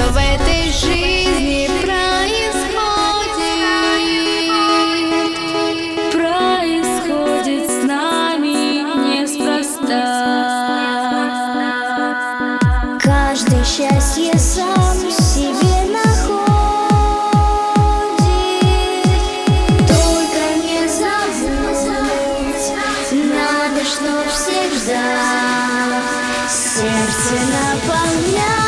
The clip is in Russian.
что в этой жизни происходит. Происходит с нами неспроста. Каждый счастье сам себе находит. Только не Сердце наполнять